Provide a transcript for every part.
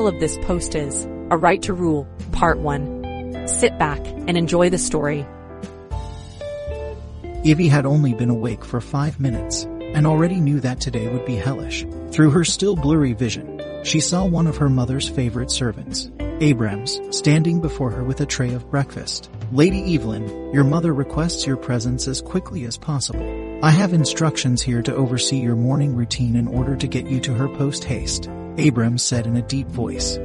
title of this post is A Right to Rule, Part 1. Sit back and enjoy the story. Evie had only been awake for five minutes and already knew that today would be hellish. Through her still blurry vision, she saw one of her mother's favorite servants, Abrams, standing before her with a tray of breakfast. Lady Evelyn, your mother requests your presence as quickly as possible. I have instructions here to oversee your morning routine in order to get you to her post haste, Abrams said in a deep voice.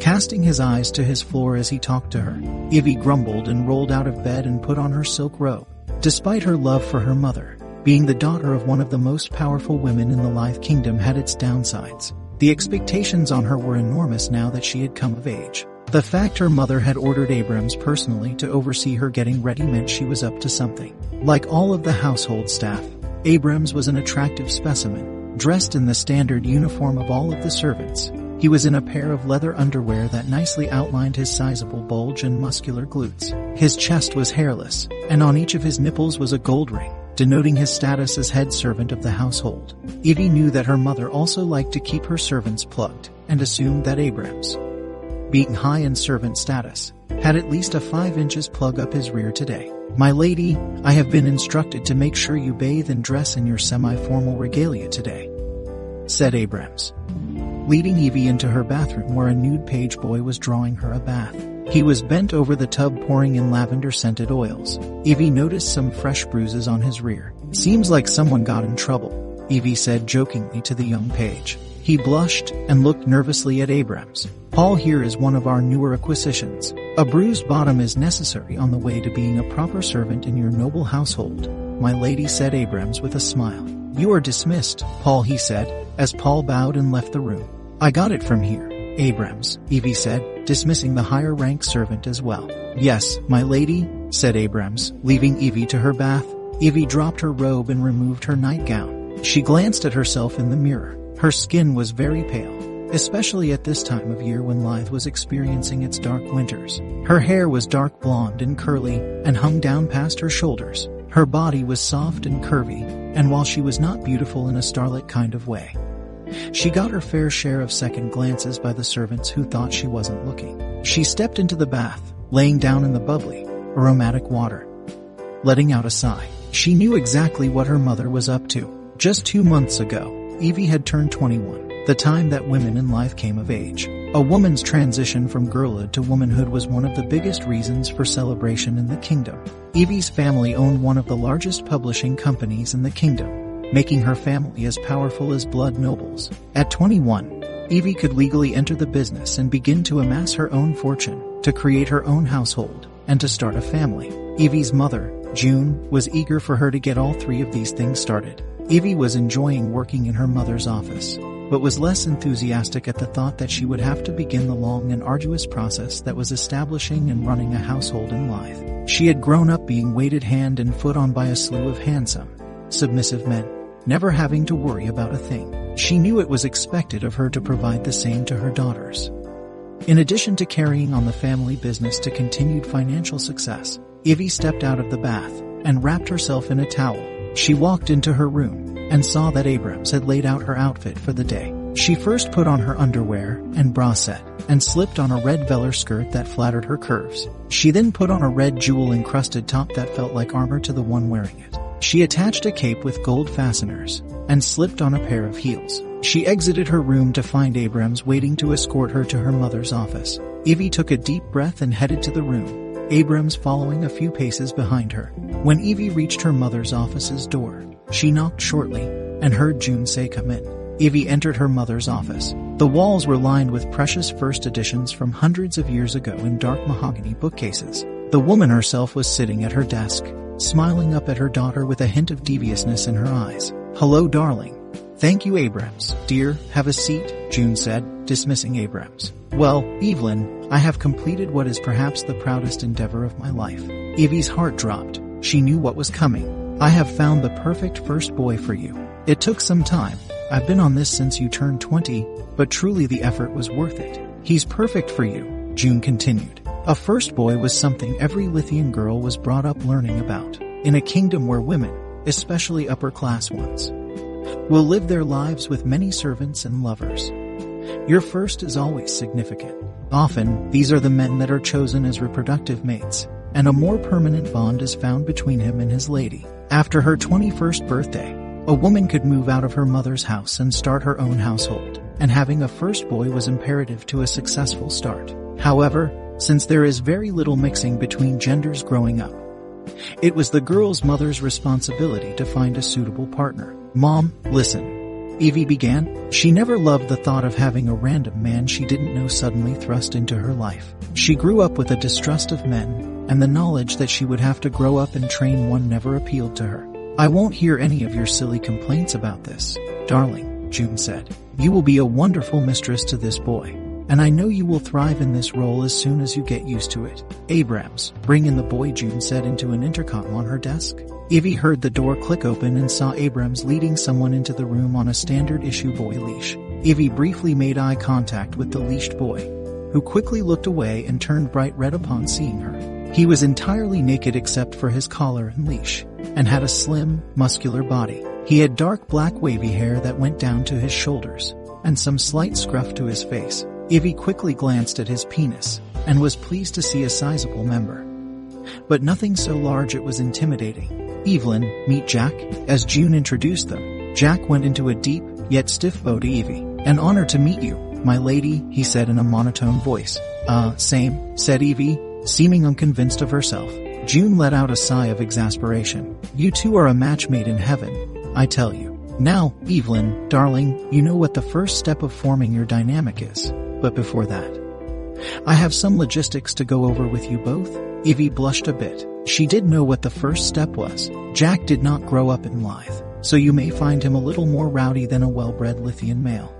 Casting his eyes to his floor as he talked to her, Ivy grumbled and rolled out of bed and put on her silk robe. Despite her love for her mother, being the daughter of one of the most powerful women in the Lithe Kingdom had its downsides. The expectations on her were enormous now that she had come of age. The fact her mother had ordered Abrams personally to oversee her getting ready meant she was up to something. Like all of the household staff, Abrams was an attractive specimen, dressed in the standard uniform of all of the servants. He was in a pair of leather underwear that nicely outlined his sizable bulge and muscular glutes. His chest was hairless, and on each of his nipples was a gold ring, denoting his status as head servant of the household. Evie knew that her mother also liked to keep her servants plugged, and assumed that Abrams, being high in servant status, had at least a 5 inches plug up his rear today. My lady, I have been instructed to make sure you bathe and dress in your semi-formal regalia today, said Abrams leading Evie into her bathroom where a nude page boy was drawing her a bath. He was bent over the tub pouring in lavender-scented oils. Evie noticed some fresh bruises on his rear. Seems like someone got in trouble, Evie said jokingly to the young page. He blushed and looked nervously at Abrams. Paul here is one of our newer acquisitions. A bruised bottom is necessary on the way to being a proper servant in your noble household, my lady said Abrams with a smile. You are dismissed, Paul he said, as Paul bowed and left the room. I got it from here, Abrams, Evie said, dismissing the higher rank servant as well. Yes, my lady, said Abrams, leaving Evie to her bath. Evie dropped her robe and removed her nightgown. She glanced at herself in the mirror. Her skin was very pale, especially at this time of year when Lithe was experiencing its dark winters. Her hair was dark blonde and curly and hung down past her shoulders. Her body was soft and curvy, and while she was not beautiful in a starlet kind of way, she got her fair share of second glances by the servants who thought she wasn't looking. She stepped into the bath, laying down in the bubbly, aromatic water. Letting out a sigh, she knew exactly what her mother was up to. Just two months ago, Evie had turned 21, the time that women in Lithe came of age. A woman's transition from girlhood to womanhood was one of the biggest reasons for celebration in the kingdom. Evie's family owned one of the largest publishing companies in the kingdom, making her family as powerful as blood nobles. At 21, Evie could legally enter the business and begin to amass her own fortune, to create her own household, and to start a family. Evie's mother, June, was eager for her to get all three of these things started. Evie was enjoying working in her mother's office, but was less enthusiastic at the thought that she would have to begin the long and arduous process that was establishing and running a household in Lithe. She had grown up being waited hand and foot on by a slew of handsome, submissive men, never having to worry about a thing. She knew it was expected of her to provide the same to her daughters. In addition to carrying on the family business to continued financial success, Evie stepped out of the bath and wrapped herself in a towel. She walked into her room and saw that Abrams had laid out her outfit for the day. She first put on her underwear and bra set and slipped on a red velour skirt that flattered her curves. She then put on a red jewel encrusted top that felt like armor to the one wearing it. She attached a cape with gold fasteners and slipped on a pair of heels. She exited her room to find Abrams waiting to escort her to her mother's office. Evie took a deep breath and headed to the room, Abrams following a few paces behind her. When Evie reached her mother's office's door, she knocked shortly and heard June say come in. Evie entered her mother's office. The walls were lined with precious first editions from hundreds of years ago in dark mahogany bookcases. The woman herself was sitting at her desk, smiling up at her daughter with a hint of deviousness in her eyes. Hello, darling. Thank you, Abrams. Dear, have a seat, June said, dismissing Abrams. Well, Evelyn, I have completed what is perhaps the proudest endeavor of my life. Evie's heart dropped. She knew what was coming. I have found the perfect first boy for you. It took some time. I've been on this since you turned 20, but truly the effort was worth it. He's perfect for you, June continued. A first boy was something every Lithian girl was brought up learning about. In a kingdom where women, especially upper class ones, will live their lives with many servants and lovers. Your first is always significant. Often, these are the men that are chosen as reproductive mates, and a more permanent bond is found between him and his lady. After her 21st birthday, a woman could move out of her mother's house and start her own household, and having a first boy was imperative to a successful start. However, since there is very little mixing between genders growing up, it was the girl's mother's responsibility to find a suitable partner. Mom, listen. Evie began. She never loved the thought of having a random man she didn't know suddenly thrust into her life. She grew up with a distrust of men, and the knowledge that she would have to grow up and train one never appealed to her. I won't hear any of your silly complaints about this, darling, June said. You will be a wonderful mistress to this boy and I know you will thrive in this role as soon as you get used to it. Abrams, bring in the boy June said into an intercom on her desk. Evie heard the door click open and saw Abrams leading someone into the room on a standard issue boy leash. Evie briefly made eye contact with the leashed boy, who quickly looked away and turned bright red upon seeing her. He was entirely naked except for his collar and leash, and had a slim, muscular body. He had dark black wavy hair that went down to his shoulders, and some slight scruff to his face. Evie quickly glanced at his penis and was pleased to see a sizable member. But nothing so large it was intimidating. Evelyn, meet Jack, as June introduced them. Jack went into a deep, yet stiff bow to Evie. An honor to meet you, my lady, he said in a monotone voice. Uh, same, said Evie, seeming unconvinced of herself. June let out a sigh of exasperation. You two are a match made in heaven, I tell you. Now, Evelyn, darling, you know what the first step of forming your dynamic is. But before that, I have some logistics to go over with you both. Evie blushed a bit. She did know what the first step was. Jack did not grow up in Lythe, so you may find him a little more rowdy than a well-bred Lithian male.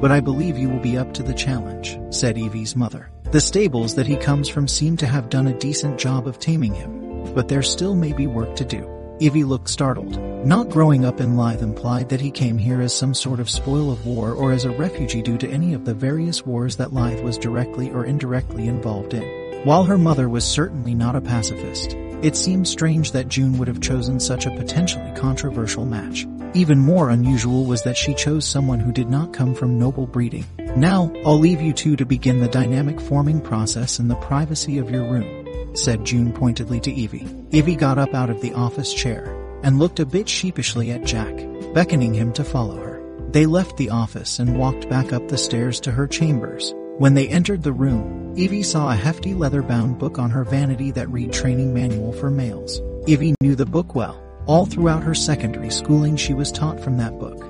But I believe you will be up to the challenge, said Evie's mother. The stables that he comes from seem to have done a decent job of taming him, but there still may be work to do. Evie looked startled. Not growing up in Lythe implied that he came here as some sort of spoil of war or as a refugee due to any of the various wars that Lythe was directly or indirectly involved in. While her mother was certainly not a pacifist, it seemed strange that June would have chosen such a potentially controversial match. Even more unusual was that she chose someone who did not come from noble breeding. Now, I'll leave you two to begin the dynamic forming process in the privacy of your room, said June pointedly to Evie. Evie got up out of the office chair and looked a bit sheepishly at Jack, beckoning him to follow her. They left the office and walked back up the stairs to her chambers. When they entered the room, Evie saw a hefty leather-bound book on her vanity that read Training Manual for Males. Evie knew the book well. All throughout her secondary schooling she was taught from that book,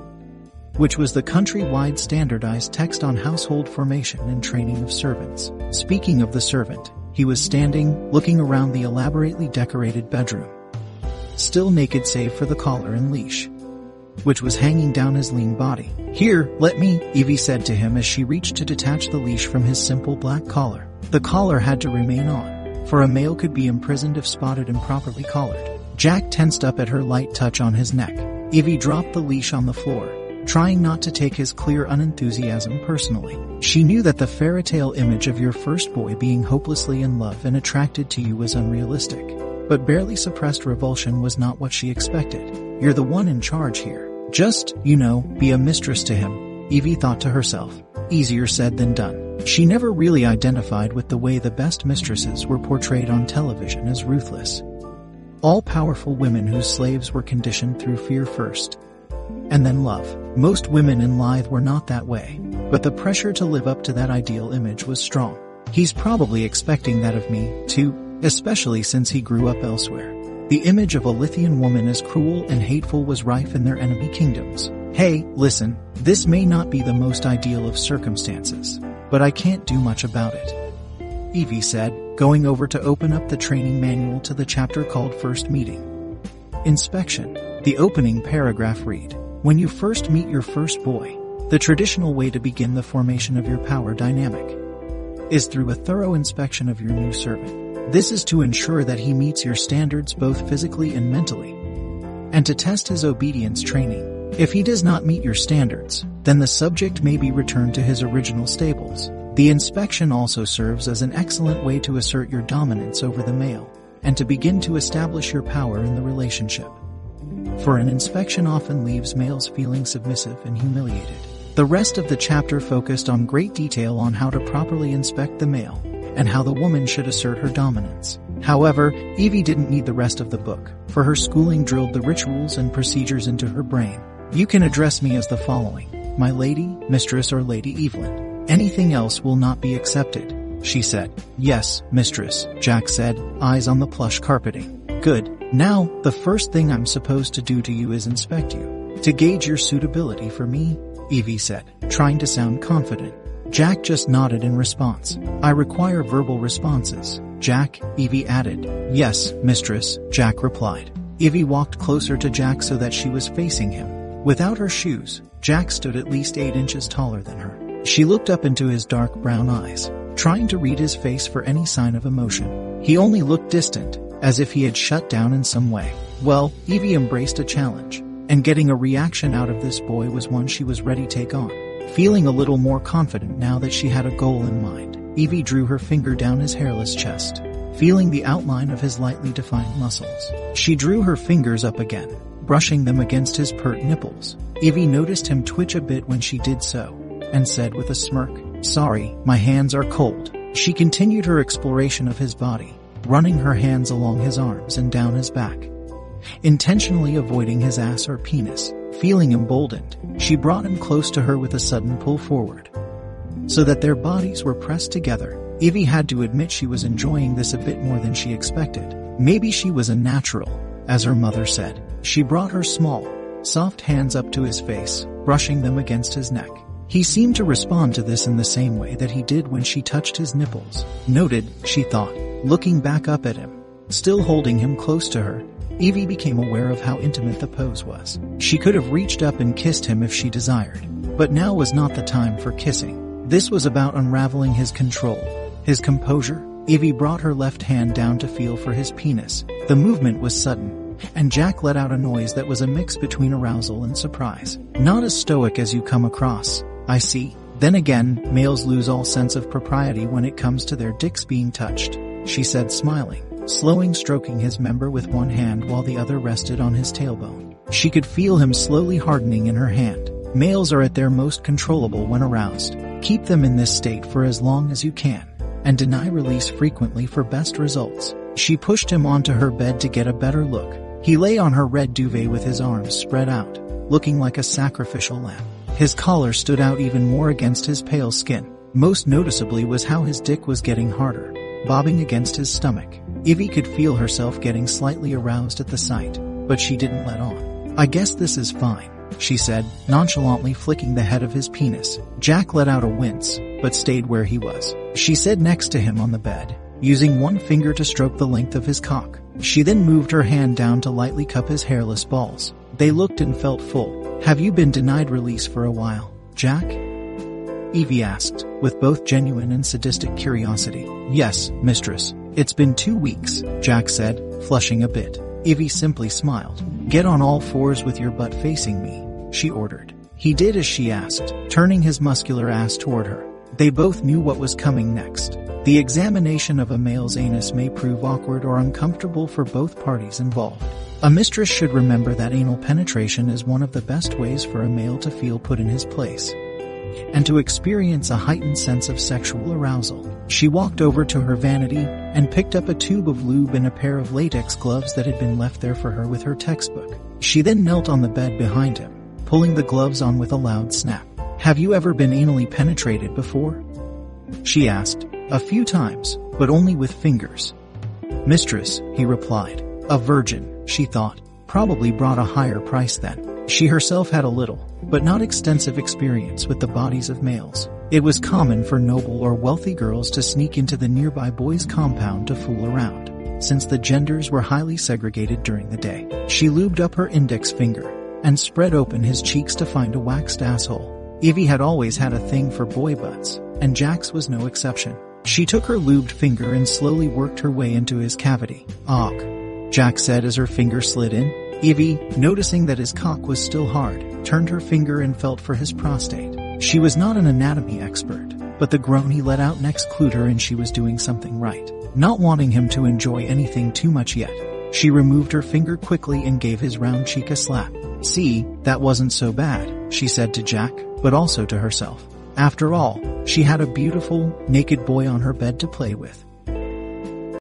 which was the country-wide standardized text on household formation and training of servants. Speaking of the servant, he was standing, looking around the elaborately decorated bedroom still naked save for the collar and leash, which was hanging down his lean body. Here, let me, Evie said to him as she reached to detach the leash from his simple black collar. The collar had to remain on, for a male could be imprisoned if spotted improperly collared. Jack tensed up at her light touch on his neck. Evie dropped the leash on the floor, trying not to take his clear unenthusiasm personally. She knew that the fairy tale image of your first boy being hopelessly in love and attracted to you was unrealistic. But barely suppressed revulsion was not what she expected. You're the one in charge here. Just, you know, be a mistress to him, Evie thought to herself. Easier said than done. She never really identified with the way the best mistresses were portrayed on television as ruthless. All-powerful women whose slaves were conditioned through fear first, and then love. Most women in Lythe were not that way, but the pressure to live up to that ideal image was strong. He's probably expecting that of me, too, especially since he grew up elsewhere. The image of a Lithian woman as cruel and hateful was rife in their enemy kingdoms. Hey, listen, this may not be the most ideal of circumstances, but I can't do much about it. Evie said, going over to open up the training manual to the chapter called First Meeting. Inspection. The opening paragraph read, When you first meet your first boy, the traditional way to begin the formation of your power dynamic is through a thorough inspection of your new servant. This is to ensure that he meets your standards both physically and mentally, and to test his obedience training. If he does not meet your standards, then the subject may be returned to his original stables. The inspection also serves as an excellent way to assert your dominance over the male, and to begin to establish your power in the relationship. For an inspection often leaves males feeling submissive and humiliated. The rest of the chapter focused on great detail on how to properly inspect the male and how the woman should assert her dominance. However, Evie didn't need the rest of the book, for her schooling drilled the rituals and procedures into her brain. You can address me as the following. My lady, mistress, or Lady Evelyn. Anything else will not be accepted, she said. Yes, mistress, Jack said, eyes on the plush carpeting. Good. Now, the first thing I'm supposed to do to you is inspect you. To gauge your suitability for me, Evie said, trying to sound confident. Jack just nodded in response. I require verbal responses. Jack, Evie added. Yes, mistress, Jack replied. Evie walked closer to Jack so that she was facing him. Without her shoes, Jack stood at least eight inches taller than her. She looked up into his dark brown eyes, trying to read his face for any sign of emotion. He only looked distant, as if he had shut down in some way. Well, Evie embraced a challenge, and getting a reaction out of this boy was one she was ready to take on. Feeling a little more confident now that she had a goal in mind, Evie drew her finger down his hairless chest, feeling the outline of his lightly defined muscles. She drew her fingers up again, brushing them against his pert nipples. Evie noticed him twitch a bit when she did so, and said with a smirk, Sorry, my hands are cold. She continued her exploration of his body, running her hands along his arms and down his back, intentionally avoiding his ass or penis. Feeling emboldened, she brought him close to her with a sudden pull forward. So that their bodies were pressed together, Evie had to admit she was enjoying this a bit more than she expected. Maybe she was a natural, as her mother said. She brought her small, soft hands up to his face, brushing them against his neck. He seemed to respond to this in the same way that he did when she touched his nipples. Noted, she thought, looking back up at him. Still holding him close to her, Evie became aware of how intimate the pose was. She could have reached up and kissed him if she desired. But now was not the time for kissing. This was about unraveling his control, his composure. Evie brought her left hand down to feel for his penis. The movement was sudden, and Jack let out a noise that was a mix between arousal and surprise. Not as stoic as you come across, I see. Then again, males lose all sense of propriety when it comes to their dicks being touched, she said smiling slowing stroking his member with one hand while the other rested on his tailbone. She could feel him slowly hardening in her hand. Males are at their most controllable when aroused. Keep them in this state for as long as you can, and deny release frequently for best results. She pushed him onto her bed to get a better look. He lay on her red duvet with his arms spread out, looking like a sacrificial lamb. His collar stood out even more against his pale skin. Most noticeably was how his dick was getting harder, bobbing against his stomach. Ivy could feel herself getting slightly aroused at the sight, but she didn't let on. I guess this is fine, she said, nonchalantly flicking the head of his penis. Jack let out a wince, but stayed where he was. She said next to him on the bed, using one finger to stroke the length of his cock. She then moved her hand down to lightly cup his hairless balls. They looked and felt full. Have you been denied release for a while, Jack? Evie asked, with both genuine and sadistic curiosity. Yes, mistress, it's been two weeks, Jack said, flushing a bit. Evie simply smiled. Get on all fours with your butt facing me, she ordered. He did as she asked, turning his muscular ass toward her. They both knew what was coming next. The examination of a male's anus may prove awkward or uncomfortable for both parties involved. A mistress should remember that anal penetration is one of the best ways for a male to feel put in his place and to experience a heightened sense of sexual arousal. She walked over to her vanity and picked up a tube of lube and a pair of latex gloves that had been left there for her with her textbook. She then knelt on the bed behind him, pulling the gloves on with a loud snap. Have you ever been anally penetrated before? She asked. A few times, but only with fingers. Mistress, he replied. A virgin, she thought. Probably brought a higher price then. She herself had a little, but not extensive experience with the bodies of males. It was common for noble or wealthy girls to sneak into the nearby boys' compound to fool around, since the genders were highly segregated during the day. She lubed up her index finger and spread open his cheeks to find a waxed asshole. Evie had always had a thing for boy butts, and Jack's was no exception. She took her lubed finger and slowly worked her way into his cavity. Og, Jack said as her finger slid in. Evie, noticing that his cock was still hard, turned her finger and felt for his prostate. She was not an anatomy expert, but the groan he let out next clued her and she was doing something right. Not wanting him to enjoy anything too much yet, she removed her finger quickly and gave his round cheek a slap. See, that wasn't so bad, she said to Jack. But also to herself. After all, she had a beautiful, naked boy on her bed to play with.